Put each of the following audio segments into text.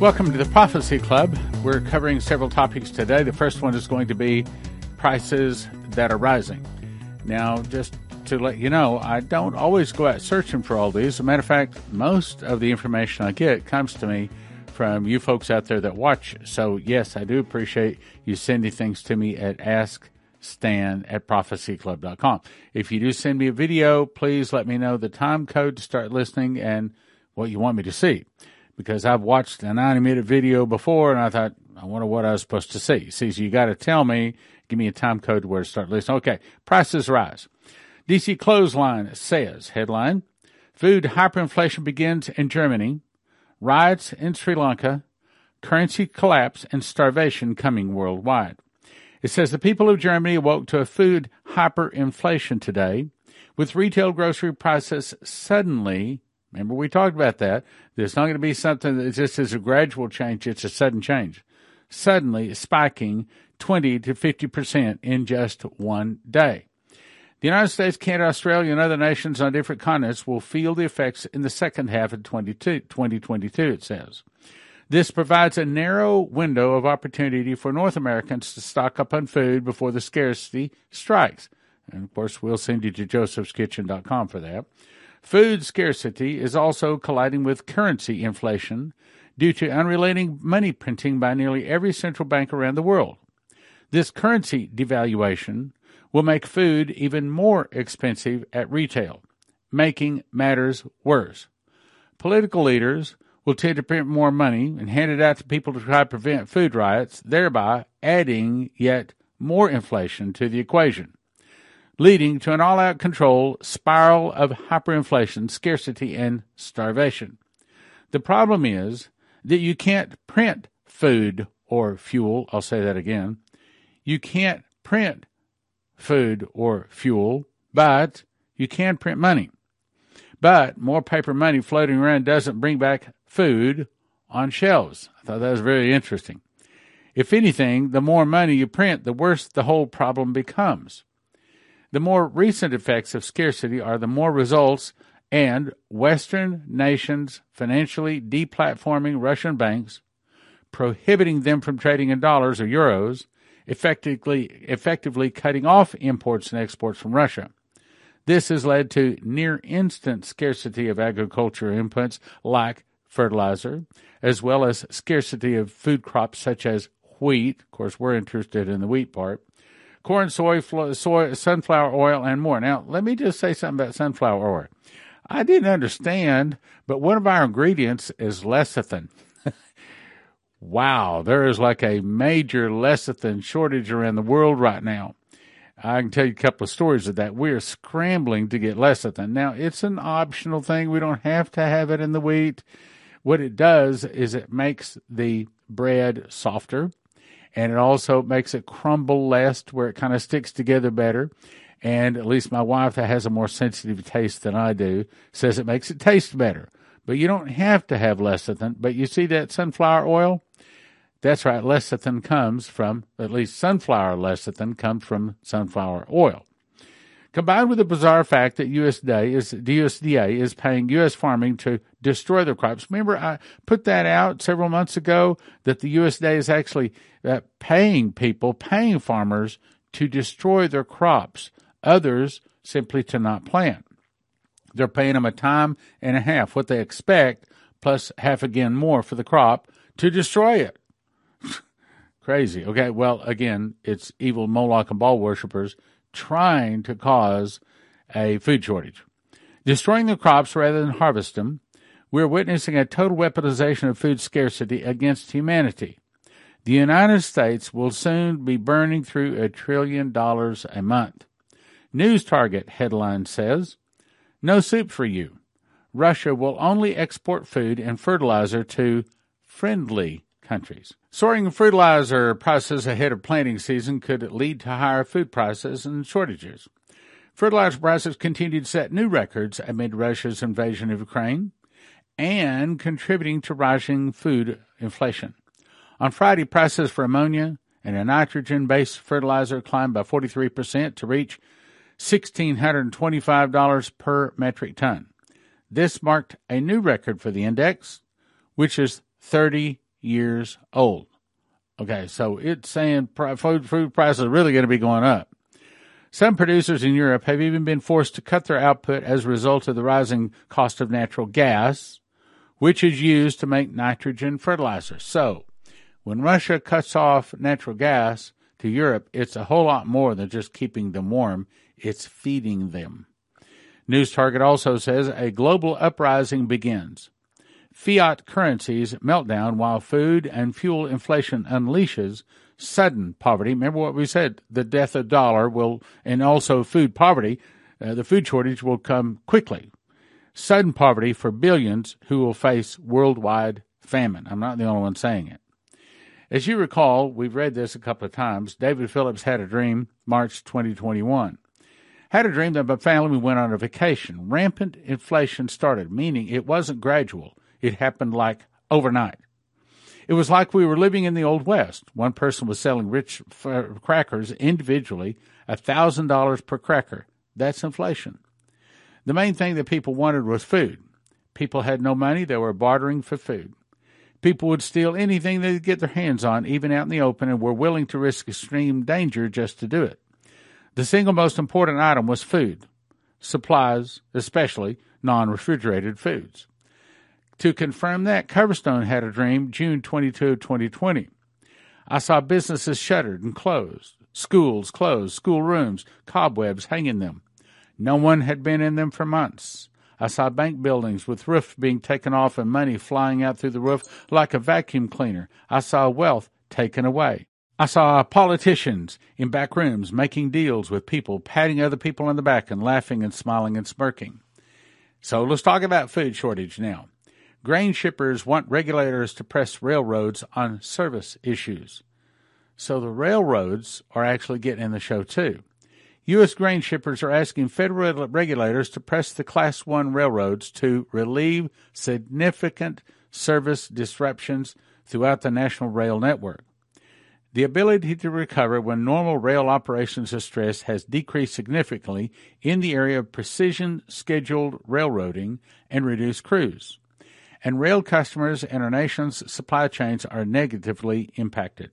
Welcome to the Prophecy Club. We're covering several topics today. The first one is going to be prices that are rising. Now, just to let you know, I don't always go out searching for all these. As a matter of fact, most of the information I get comes to me from you folks out there that watch. So, yes, I do appreciate you sending things to me at AskStan at prophecyclub.com. If you do send me a video, please let me know the time code to start listening and what you want me to see because I've watched a 90 minute video before and I thought, I wonder what I was supposed to see. See, so you got to tell me, give me a time code where to start listening. Okay, prices rise. DC Clothesline says, headline, food hyperinflation begins in Germany, riots in Sri Lanka, currency collapse and starvation coming worldwide. It says the people of Germany awoke to a food hyperinflation today, with retail grocery prices suddenly Remember, we talked about that. There's not going to be something that just is a gradual change, it's a sudden change. Suddenly spiking 20 to 50% in just one day. The United States, Canada, Australia, and other nations on different continents will feel the effects in the second half of 2022, it says. This provides a narrow window of opportunity for North Americans to stock up on food before the scarcity strikes. And of course, we'll send you to josephskitchen.com for that. Food scarcity is also colliding with currency inflation due to unrelenting money printing by nearly every central bank around the world. This currency devaluation will make food even more expensive at retail, making matters worse. Political leaders will tend to print more money and hand it out to people to try to prevent food riots, thereby adding yet more inflation to the equation leading to an all out control spiral of hyperinflation, scarcity, and starvation. The problem is that you can't print food or fuel. I'll say that again. You can't print food or fuel, but you can print money. But more paper money floating around doesn't bring back food on shelves. I thought that was very interesting. If anything, the more money you print, the worse the whole problem becomes. The more recent effects of scarcity are the more results and Western nations financially deplatforming Russian banks, prohibiting them from trading in dollars or euros, effectively, effectively cutting off imports and exports from Russia. This has led to near instant scarcity of agriculture inputs like fertilizer, as well as scarcity of food crops such as wheat. Of course, we're interested in the wheat part corn, soy, soy, sunflower oil, and more. Now, let me just say something about sunflower oil. I didn't understand, but one of our ingredients is lecithin. wow, there is like a major lecithin shortage around the world right now. I can tell you a couple of stories of that. We're scrambling to get lecithin. Now, it's an optional thing. We don't have to have it in the wheat. What it does is it makes the bread softer and it also makes it crumble less where it kind of sticks together better. And at least my wife, that has a more sensitive taste than I do, says it makes it taste better. But you don't have to have lecithin. But you see that sunflower oil? That's right, lecithin comes from, at least sunflower lecithin comes from sunflower oil combined with the bizarre fact that USDA is, USDA is paying U.S. farming to destroy their crops. Remember, I put that out several months ago that the USDA is actually uh, paying people, paying farmers to destroy their crops, others simply to not plant. They're paying them a time and a half, what they expect, plus half again more for the crop to destroy it. Crazy. Okay, well, again, it's evil Moloch and Baal worshippers trying to cause a food shortage. Destroying the crops rather than harvest them, we're witnessing a total weaponization of food scarcity against humanity. The United States will soon be burning through a trillion dollars a month. News Target headline says, No soup for you. Russia will only export food and fertilizer to friendly countries. Soaring fertilizer prices ahead of planting season could lead to higher food prices and shortages. Fertilizer prices continue to set new records amid Russia's invasion of Ukraine and contributing to rising food inflation. On Friday, prices for ammonia and a nitrogen based fertilizer climbed by 43% to reach $1,625 per metric ton. This marked a new record for the index, which is 30 years old. Okay, so it's saying food, food prices are really going to be going up. Some producers in Europe have even been forced to cut their output as a result of the rising cost of natural gas, which is used to make nitrogen fertilizer. So, when Russia cuts off natural gas to Europe, it's a whole lot more than just keeping them warm, it's feeding them. News Target also says a global uprising begins. Fiat currencies meltdown while food and fuel inflation unleashes sudden poverty. Remember what we said: the death of dollar will, and also food poverty. Uh, the food shortage will come quickly. Sudden poverty for billions who will face worldwide famine. I'm not the only one saying it. As you recall, we've read this a couple of times. David Phillips had a dream, March 2021. Had a dream that my family went on a vacation. Rampant inflation started, meaning it wasn't gradual. It happened like overnight. It was like we were living in the Old West. One person was selling rich f- crackers individually, $1,000 per cracker. That's inflation. The main thing that people wanted was food. People had no money, they were bartering for food. People would steal anything they could get their hands on, even out in the open, and were willing to risk extreme danger just to do it. The single most important item was food, supplies, especially non refrigerated foods. To confirm that, Coverstone had a dream June 22, 2020. I saw businesses shuttered and closed, schools closed, schoolrooms, cobwebs hanging them. No one had been in them for months. I saw bank buildings with roofs being taken off and money flying out through the roof like a vacuum cleaner. I saw wealth taken away. I saw politicians in back rooms making deals with people, patting other people on the back and laughing and smiling and smirking. So let's talk about food shortage now. Grain shippers want regulators to press railroads on service issues. So the railroads are actually getting in the show too. U.S. grain shippers are asking federal regulators to press the Class 1 railroads to relieve significant service disruptions throughout the national rail network. The ability to recover when normal rail operations are stressed has decreased significantly in the area of precision scheduled railroading and reduced crews and rail customers and our nation's supply chains are negatively impacted.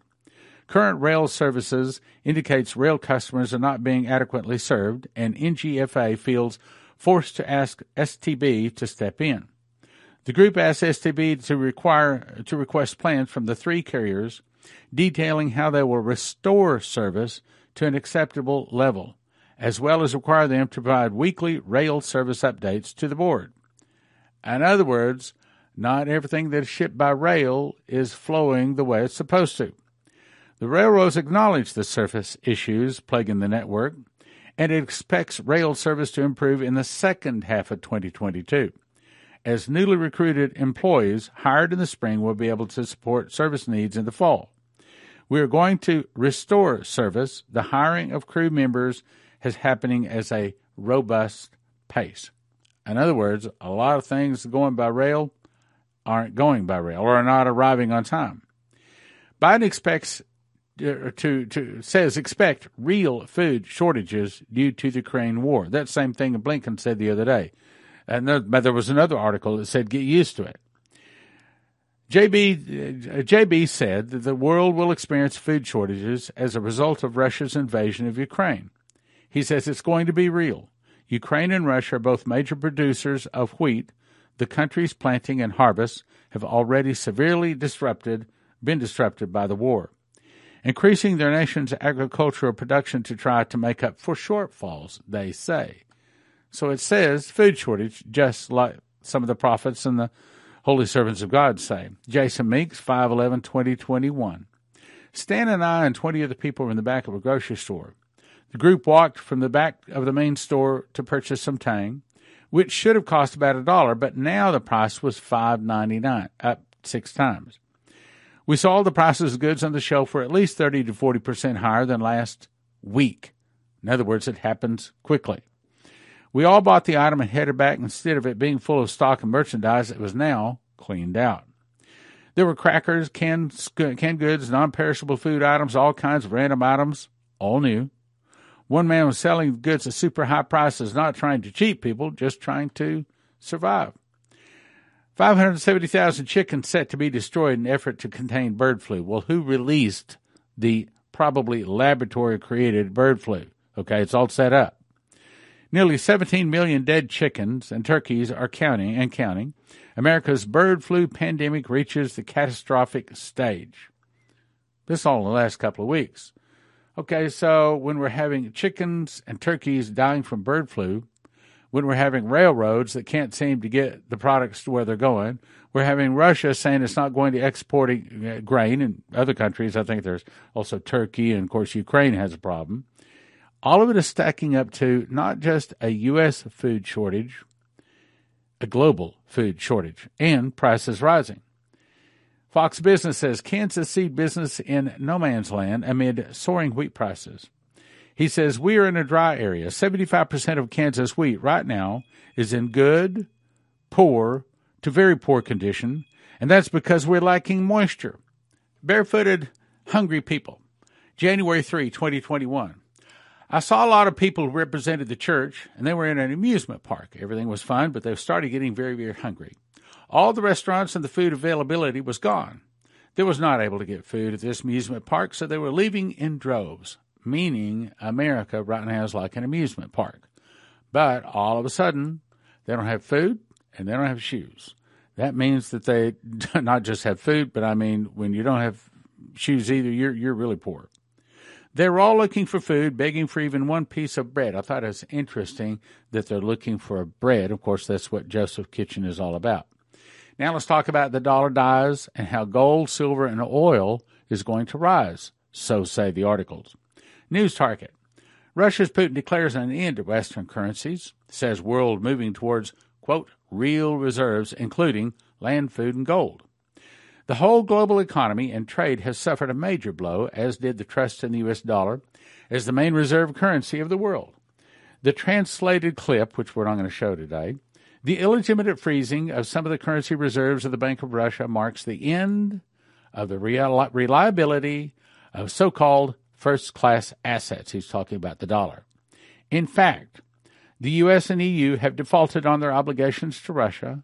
Current rail services indicates rail customers are not being adequately served, and NGFA feels forced to ask STB to step in. The group asked STB to require to request plans from the three carriers detailing how they will restore service to an acceptable level, as well as require them to provide weekly rail service updates to the board. In other words, not everything that is shipped by rail is flowing the way it's supposed to. The railroads acknowledge the surface issues plaguing the network, and it expects rail service to improve in the second half of 2022, as newly recruited employees hired in the spring will be able to support service needs in the fall. We are going to restore service. The hiring of crew members is happening as a robust pace. In other words, a lot of things going by rail aren't going by rail or are not arriving on time. Biden expects uh, to, to says expect real food shortages due to the Ukraine war. That same thing Blinken said the other day. And there, but there was another article that said get used to it. JB uh, JB said that the world will experience food shortages as a result of Russia's invasion of Ukraine. He says it's going to be real. Ukraine and Russia are both major producers of wheat, the country's planting and harvests have already severely disrupted, been disrupted by the war, increasing their nation's agricultural production to try to make up for shortfalls, they say. So it says food shortage, just like some of the prophets and the holy servants of God say. Jason Meeks, 5'11, 2021. Stan and I and 20 other people were in the back of a grocery store. The group walked from the back of the main store to purchase some tang which should have cost about a dollar, but now the price was five ninety nine, up six times. We saw the prices of goods on the shelf were at least thirty to forty percent higher than last week. In other words, it happens quickly. We all bought the item and headed back. Instead of it being full of stock and merchandise, it was now cleaned out. There were crackers, canned, canned goods, non perishable food items, all kinds of random items, all new. One man was selling goods at super high prices, not trying to cheat people, just trying to survive. 570,000 chickens set to be destroyed in effort to contain bird flu. Well, who released the probably laboratory created bird flu? Okay, it's all set up. Nearly 17 million dead chickens and turkeys are counting and counting. America's bird flu pandemic reaches the catastrophic stage. This all in the last couple of weeks. Okay, so when we're having chickens and turkeys dying from bird flu, when we're having railroads that can't seem to get the products to where they're going, we're having Russia saying it's not going to export uh, grain and other countries. I think there's also Turkey and of course Ukraine has a problem. All of it is stacking up to not just a U.S. food shortage, a global food shortage, and prices rising. Fox Business says Kansas seed business in no man's land amid soaring wheat prices. He says we are in a dry area. 75% of Kansas wheat right now is in good, poor, to very poor condition, and that's because we're lacking moisture. Barefooted, hungry people. January 3, 2021. I saw a lot of people who represented the church, and they were in an amusement park. Everything was fine, but they started getting very, very hungry. All the restaurants and the food availability was gone. They was not able to get food at this amusement park, so they were leaving in droves, meaning America right now is like an amusement park. But all of a sudden, they don't have food and they don't have shoes. That means that they not just have food, but I mean, when you don't have shoes either, you're, you're really poor. They were all looking for food, begging for even one piece of bread. I thought it was interesting that they're looking for bread. Of course, that's what Joseph Kitchen is all about. Now let's talk about the dollar dies and how gold, silver, and oil is going to rise. So say the articles. News target. Russia's Putin declares an end to Western currencies, says world moving towards, quote, real reserves, including land, food, and gold. The whole global economy and trade has suffered a major blow, as did the trust in the U.S. dollar as the main reserve currency of the world. The translated clip, which we're not going to show today, the illegitimate freezing of some of the currency reserves of the Bank of Russia marks the end of the reliability of so called first class assets. He's talking about the dollar. In fact, the U.S. and EU have defaulted on their obligations to Russia.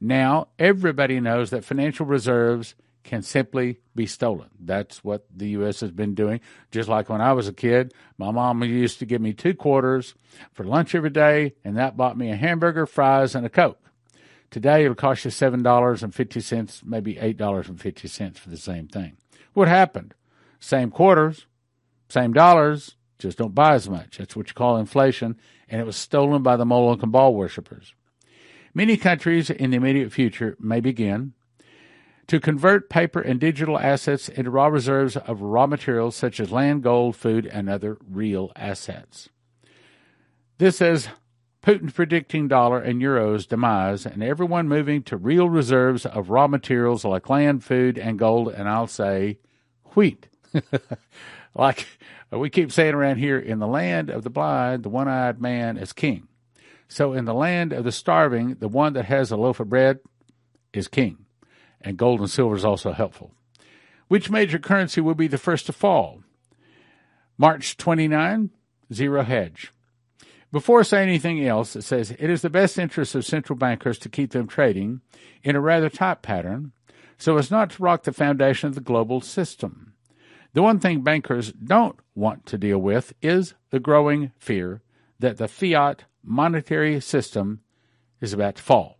Now everybody knows that financial reserves can simply be stolen. That's what the U.S. has been doing. Just like when I was a kid, my mom used to give me two quarters for lunch every day, and that bought me a hamburger, fries, and a Coke. Today, it'll cost you $7.50, maybe $8.50 for the same thing. What happened? Same quarters, same dollars, just don't buy as much. That's what you call inflation, and it was stolen by the Moloch and Baal worshippers. Many countries in the immediate future may begin to convert paper and digital assets into raw reserves of raw materials such as land, gold, food, and other real assets. This is Putin predicting dollar and euro's demise, and everyone moving to real reserves of raw materials like land, food, and gold, and I'll say wheat. like we keep saying around here, in the land of the blind, the one eyed man is king. So in the land of the starving, the one that has a loaf of bread is king and gold and silver is also helpful. Which major currency will be the first to fall? March 29, zero hedge. Before I say anything else, it says it is the best interest of central bankers to keep them trading in a rather tight pattern so as not to rock the foundation of the global system. The one thing bankers don't want to deal with is the growing fear that the fiat monetary system is about to fall.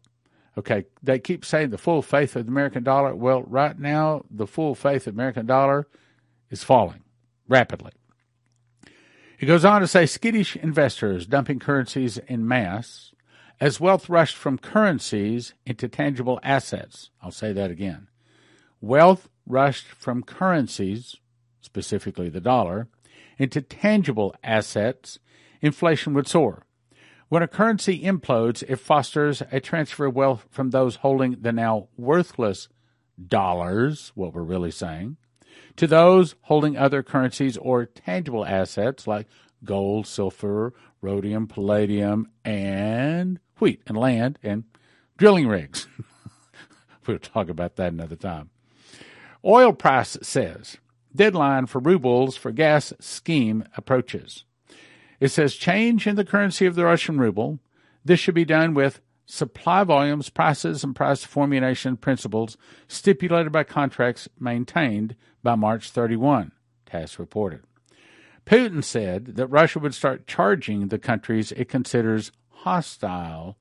Okay, they keep saying the full faith of the American dollar. Well, right now, the full faith of the American dollar is falling rapidly. He goes on to say skittish investors dumping currencies in mass as wealth rushed from currencies into tangible assets. I'll say that again. Wealth rushed from currencies, specifically the dollar, into tangible assets, inflation would soar. When a currency implodes, it fosters a transfer of wealth from those holding the now worthless dollars, what we're really saying, to those holding other currencies or tangible assets like gold, silver, rhodium, palladium, and wheat and land and drilling rigs. we'll talk about that another time. Oil price says deadline for rubles for gas scheme approaches. It says change in the currency of the Russian ruble. This should be done with supply volumes, prices, and price formulation principles stipulated by contracts maintained by March 31, TASS reported. Putin said that Russia would start charging the countries it considers hostile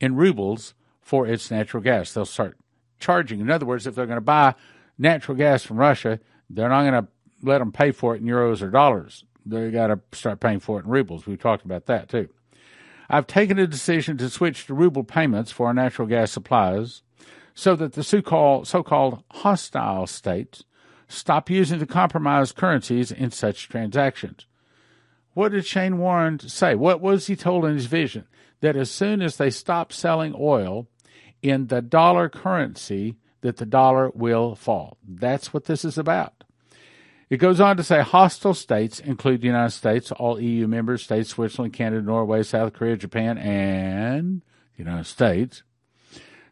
in rubles for its natural gas. They'll start charging. In other words, if they're going to buy natural gas from Russia, they're not going to let them pay for it in euros or dollars. They got to start paying for it in rubles. We talked about that too. I've taken a decision to switch to ruble payments for our natural gas supplies so that the so-called, so-called hostile states stop using the compromised currencies in such transactions. What did Shane Warren say? What was he told in his vision? That as soon as they stop selling oil in the dollar currency, that the dollar will fall. That's what this is about. It goes on to say hostile states include the United States, all EU member states, Switzerland, Canada, Norway, South Korea, Japan, and the United States.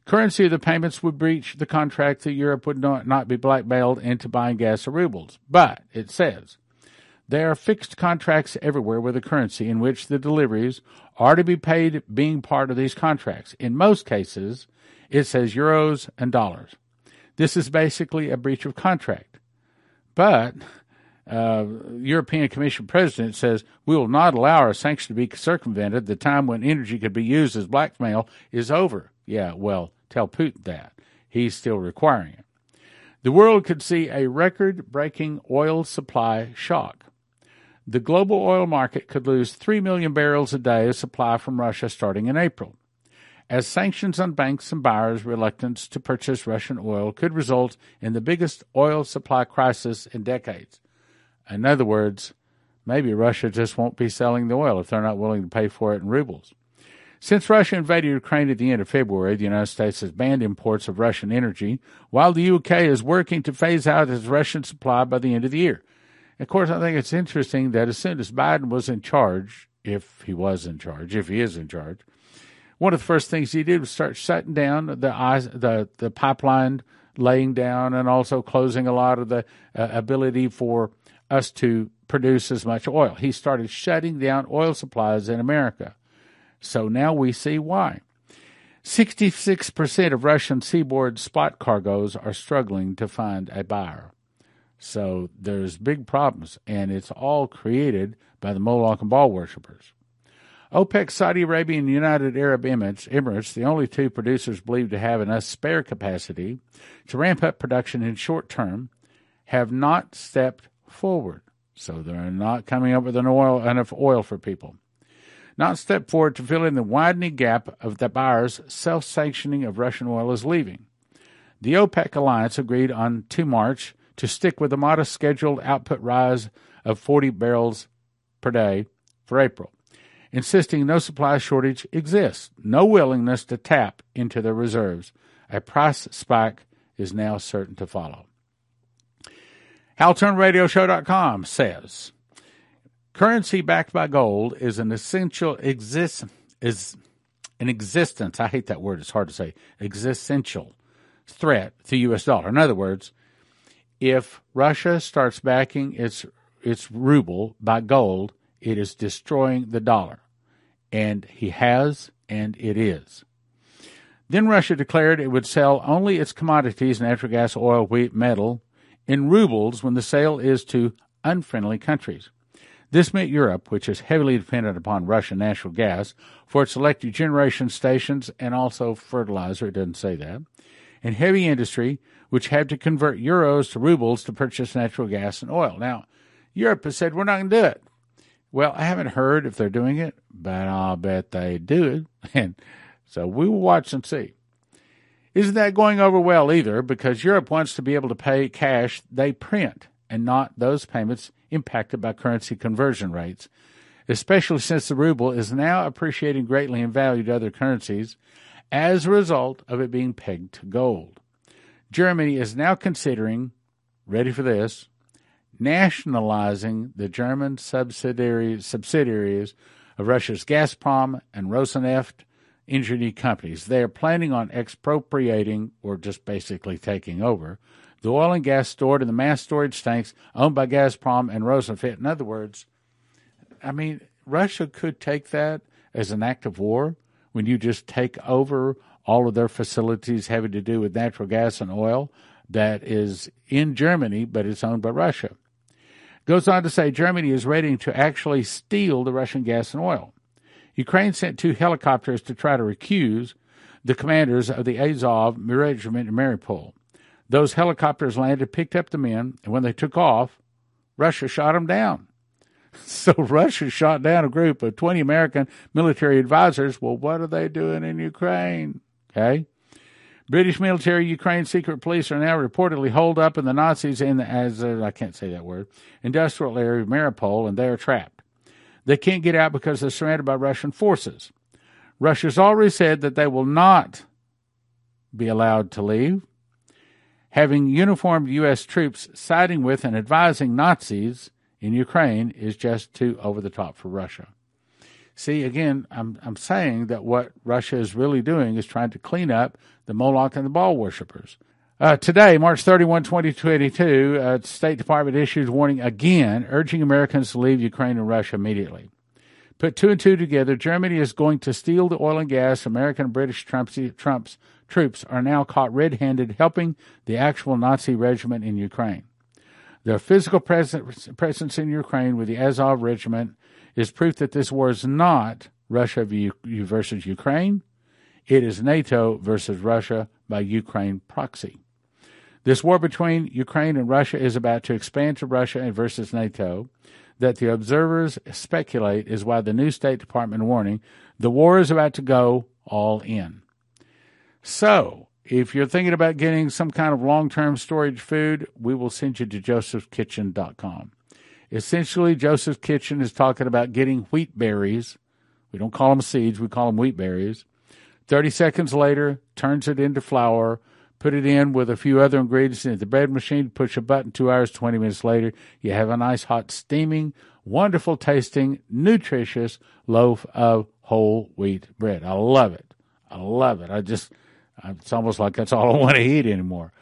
Currency of the payments would breach the contract that Europe would not, not be blackmailed into buying gas or rubles. But it says there are fixed contracts everywhere with a currency in which the deliveries are to be paid being part of these contracts. In most cases, it says euros and dollars. This is basically a breach of contract. But uh, European Commission president says we will not allow our sanctions to be circumvented. The time when energy could be used as blackmail is over. Yeah, well, tell Putin that. He's still requiring it. The world could see a record breaking oil supply shock. The global oil market could lose 3 million barrels a day of supply from Russia starting in April as sanctions on banks and buyers' reluctance to purchase Russian oil could result in the biggest oil supply crisis in decades. In other words, maybe Russia just won't be selling the oil if they're not willing to pay for it in rubles. Since Russia invaded Ukraine at the end of February, the United States has banned imports of Russian energy, while the UK is working to phase out its Russian supply by the end of the year. Of course, I think it's interesting that as soon as Biden was in charge, if he was in charge, if he is in charge, one of the first things he did was start shutting down the the the pipeline laying down and also closing a lot of the uh, ability for us to produce as much oil. He started shutting down oil supplies in America. So now we see why. 66% of Russian seaboard spot cargoes are struggling to find a buyer. So there's big problems, and it's all created by the Moloch and Baal worshippers. OPEC, Saudi Arabia, and United Arab Emirates, the only two producers believed to have enough spare capacity to ramp up production in short term, have not stepped forward. So they're not coming up with oil, enough oil for people. Not stepped forward to fill in the widening gap of the buyers' self sanctioning of Russian oil is leaving. The OPEC alliance agreed on 2 March to stick with a modest scheduled output rise of 40 barrels per day for April insisting no supply shortage exists, no willingness to tap into their reserves. A price spike is now certain to follow. HalTurnerRadioShow.com says currency backed by gold is an essential exist is an existence. I hate that word. It's hard to say. Existential threat to U.S. dollar. In other words, if Russia starts backing its its ruble by gold, it is destroying the dollar. And he has, and it is. Then Russia declared it would sell only its commodities, natural gas, oil, wheat, metal, in rubles when the sale is to unfriendly countries. This meant Europe, which is heavily dependent upon Russian natural gas for its electric generation stations and also fertilizer, it doesn't say that, and heavy industry, which had to convert euros to rubles to purchase natural gas and oil. Now, Europe has said, we're not going to do it. Well, I haven't heard if they're doing it, but I'll bet they do it. And so we will watch and see. Isn't that going over well either? Because Europe wants to be able to pay cash they print and not those payments impacted by currency conversion rates, especially since the ruble is now appreciating greatly in value to other currencies as a result of it being pegged to gold. Germany is now considering, ready for this, nationalizing the German subsidiary, subsidiaries of Russia's Gazprom and Rosneft energy companies. They are planning on expropriating or just basically taking over the oil and gas stored in the mass storage tanks owned by Gazprom and Rosneft. In other words, I mean, Russia could take that as an act of war when you just take over all of their facilities having to do with natural gas and oil that is in Germany, but it's owned by Russia. Goes on to say Germany is ready to actually steal the Russian gas and oil. Ukraine sent two helicopters to try to recuse the commanders of the Azov regiment in Mariupol. Those helicopters landed, picked up the men, and when they took off, Russia shot them down. So Russia shot down a group of 20 American military advisors. Well, what are they doing in Ukraine? Okay. British military, Ukraine secret police are now reportedly holed up in the Nazis in the, as uh, I can't say that word industrial area of Mariupol, and they are trapped. They can't get out because they're surrounded by Russian forces. Russia's already said that they will not be allowed to leave. Having uniformed U.S. troops siding with and advising Nazis in Ukraine is just too over the top for Russia. See, again, I'm, I'm saying that what Russia is really doing is trying to clean up the Moloch and the Baal worshippers. Uh, today, March 31, 2022, uh, State Department issues warning again, urging Americans to leave Ukraine and Russia immediately. Put two and two together, Germany is going to steal the oil and gas. American and British Trump's, Trump's troops are now caught red handed helping the actual Nazi regiment in Ukraine. Their physical presence in Ukraine with the Azov regiment is proof that this war is not Russia versus Ukraine. It is NATO versus Russia by Ukraine proxy. This war between Ukraine and Russia is about to expand to Russia and versus NATO that the observers speculate is why the new State Department warning the war is about to go all in. So, if you're thinking about getting some kind of long term storage food, we will send you to josephskitchen.com. Essentially, Joseph's Kitchen is talking about getting wheat berries. We don't call them seeds, we call them wheat berries. 30 seconds later, turns it into flour, put it in with a few other ingredients in the bread machine, push a button, two hours, 20 minutes later, you have a nice, hot, steaming, wonderful tasting, nutritious loaf of whole wheat bread. I love it. I love it. I just, it's almost like that's all I want to eat anymore.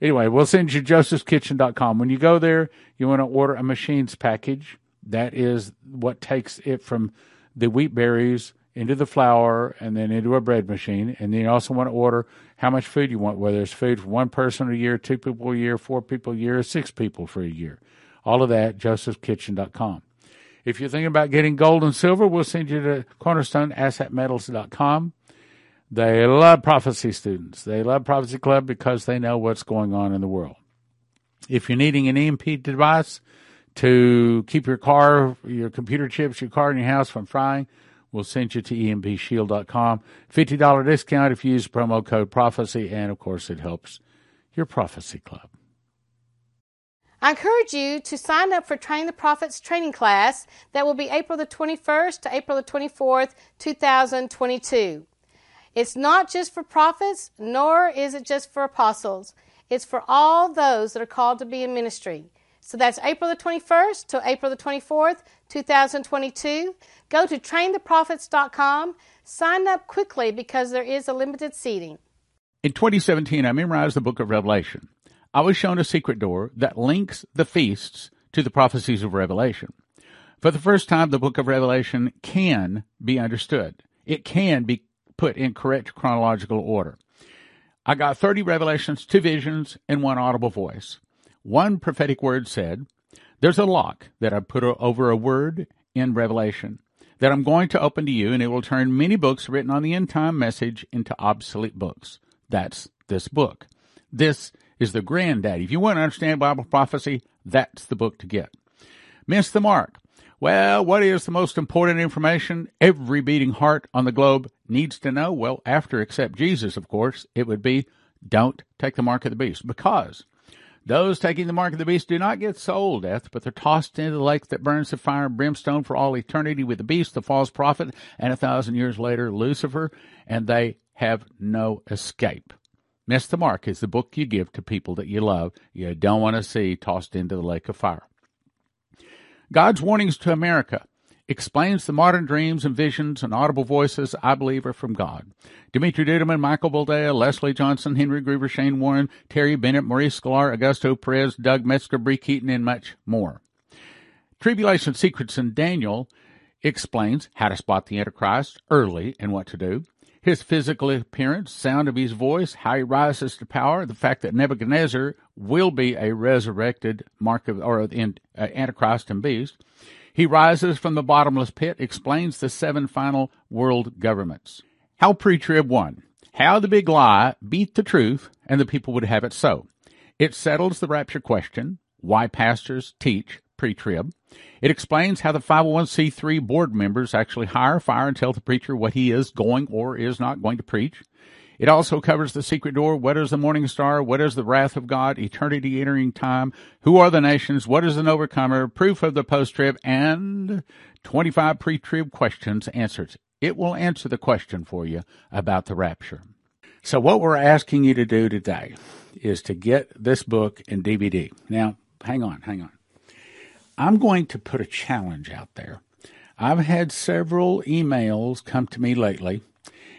Anyway, we'll send you josephskitchen.com. When you go there, you want to order a machines package. That is what takes it from the wheat berries into the flour and then into a bread machine. And then you also want to order how much food you want, whether it's food for one person a year, two people a year, four people a year, six people for a year. All of that, josephskitchen.com. If you're thinking about getting gold and silver, we'll send you to cornerstoneassetmetals.com. They love prophecy students. They love Prophecy Club because they know what's going on in the world. If you're needing an EMP device to keep your car, your computer chips, your car, and your house from frying, we'll send you to empshield.com. $50 discount if you use promo code prophecy, and of course, it helps your prophecy club. I encourage you to sign up for Train the Prophets training class that will be April the 21st to April the 24th, 2022. It's not just for prophets, nor is it just for apostles. It's for all those that are called to be in ministry. So that's April the 21st to April the 24th, 2022. Go to traintheprophets.com. Sign up quickly because there is a limited seating. In 2017, I memorized the book of Revelation. I was shown a secret door that links the feasts to the prophecies of Revelation. For the first time, the book of Revelation can be understood. It can be put in correct chronological order. I got 30 revelations, two visions, and one audible voice. One prophetic word said, There's a lock that I put over a word in Revelation that I'm going to open to you, and it will turn many books written on the end time message into obsolete books. That's this book. This is the granddaddy. If you want to understand Bible prophecy, that's the book to get. Miss the mark. Well, what is the most important information every beating heart on the globe needs to know? Well, after except Jesus, of course, it would be don't take the mark of the beast because those taking the mark of the beast do not get soul death, but they're tossed into the lake that burns with fire and brimstone for all eternity with the beast, the false prophet, and a thousand years later, Lucifer, and they have no escape. Miss the Mark is the book you give to people that you love, you don't want to see tossed into the lake of fire. God's warnings to America explains the modern dreams and visions and audible voices I believe are from God. Dumitru Duduman, Michael Boldea, Leslie Johnson, Henry Gruver, Shane Warren, Terry Bennett, Maurice Sklar, Augusto Perez, Doug Metzger, Bree Keyton, and much more. Tribulation Secrets in Daniel explains how to spot the Antichrist early and what to do. His physical appearance, sound of his voice, how he rises to power, the fact that Nebuchadnezzar will be a resurrected mark of or in, uh, Antichrist and beast. He rises from the bottomless pit, explains the seven final world governments. How pre-trib won. How the big lie beat the truth and the people would have it so. It settles the rapture question, why pastors teach pre-trib. It explains how the 501c3 board members actually hire, fire, and tell the preacher what he is going or is not going to preach. It also covers the secret door. What is the morning star? What is the wrath of God? Eternity entering time. Who are the nations? What is an overcomer? Proof of the post-trib and 25 pre-trib questions answered. It will answer the question for you about the rapture. So what we're asking you to do today is to get this book in DVD. Now, hang on, hang on. I'm going to put a challenge out there. I've had several emails come to me lately,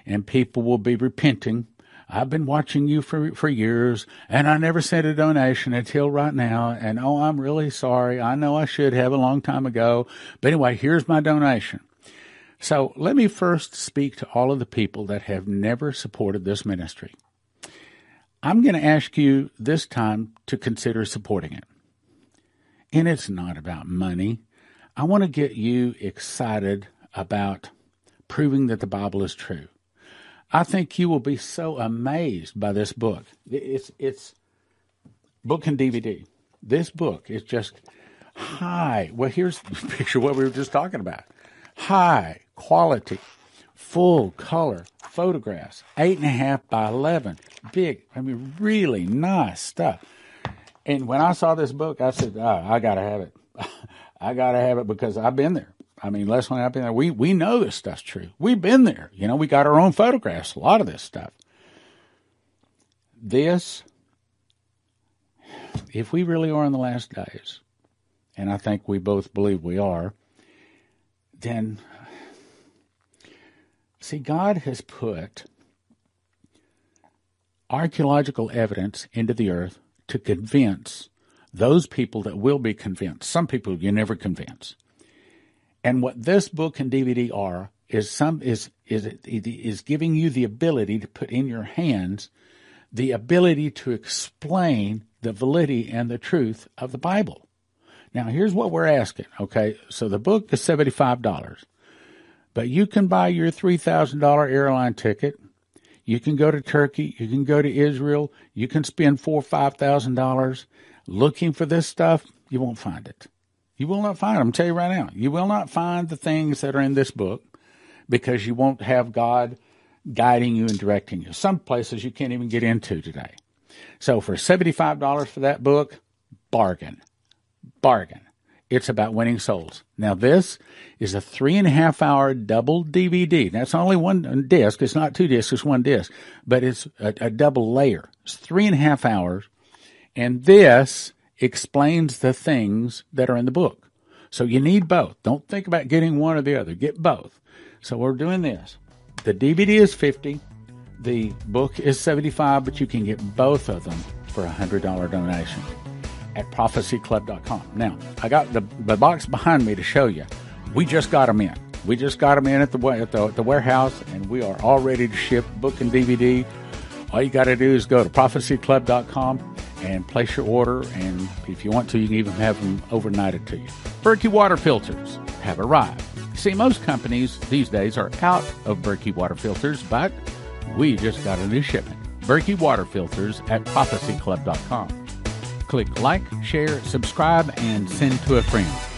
and people will be repenting. I've been watching you for, for years, and I never sent a donation until right now. And oh, I'm really sorry. I know I should have a long time ago. But anyway, here's my donation. So let me first speak to all of the people that have never supported this ministry. I'm going to ask you this time to consider supporting it. And it's not about money. I want to get you excited about proving that the Bible is true. I think you will be so amazed by this book. It's it's book and DVD. This book is just high. Well, here's the picture what we were just talking about. High quality, full color photographs, eight and a half by eleven, big. I mean, really nice stuff. And when I saw this book, I said, oh, I got to have it. I got to have it because I've been there. I mean, and I've there. We, we know this stuff's true. We've been there. You know, we got our own photographs, a lot of this stuff. This, if we really are in the last days, and I think we both believe we are, then, see, God has put archaeological evidence into the earth to convince those people that will be convinced. Some people you never convince. And what this book and DVD are is some is is is giving you the ability to put in your hands the ability to explain the validity and the truth of the Bible. Now, here's what we're asking. Okay, so the book is seventy five dollars, but you can buy your three thousand dollar airline ticket you can go to Turkey. You can go to Israel. You can spend four or five thousand dollars looking for this stuff. You won't find it. You will not find it. I'm tell you right now. You will not find the things that are in this book because you won't have God guiding you and directing you. Some places you can't even get into today. So for $75 for that book, bargain. Bargain. It's about winning souls. Now, this is a three and a half hour double DVD. That's only one disc. It's not two discs, it's one disc, but it's a, a double layer. It's three and a half hours. And this explains the things that are in the book. So you need both. Don't think about getting one or the other. Get both. So we're doing this. The DVD is 50. The book is 75, but you can get both of them for a $100 donation at prophecyclub.com. Now, I got the, the box behind me to show you. We just got them in. We just got them in at the, at the, at the warehouse, and we are all ready to ship book and DVD. All you got to do is go to prophecyclub.com and place your order. And if you want to, you can even have them overnighted to you. Berkey water filters have arrived. See, most companies these days are out of Berkey water filters, but we just got a new shipment. Berkey water filters at prophecyclub.com. Click like, share, subscribe, and send to a friend.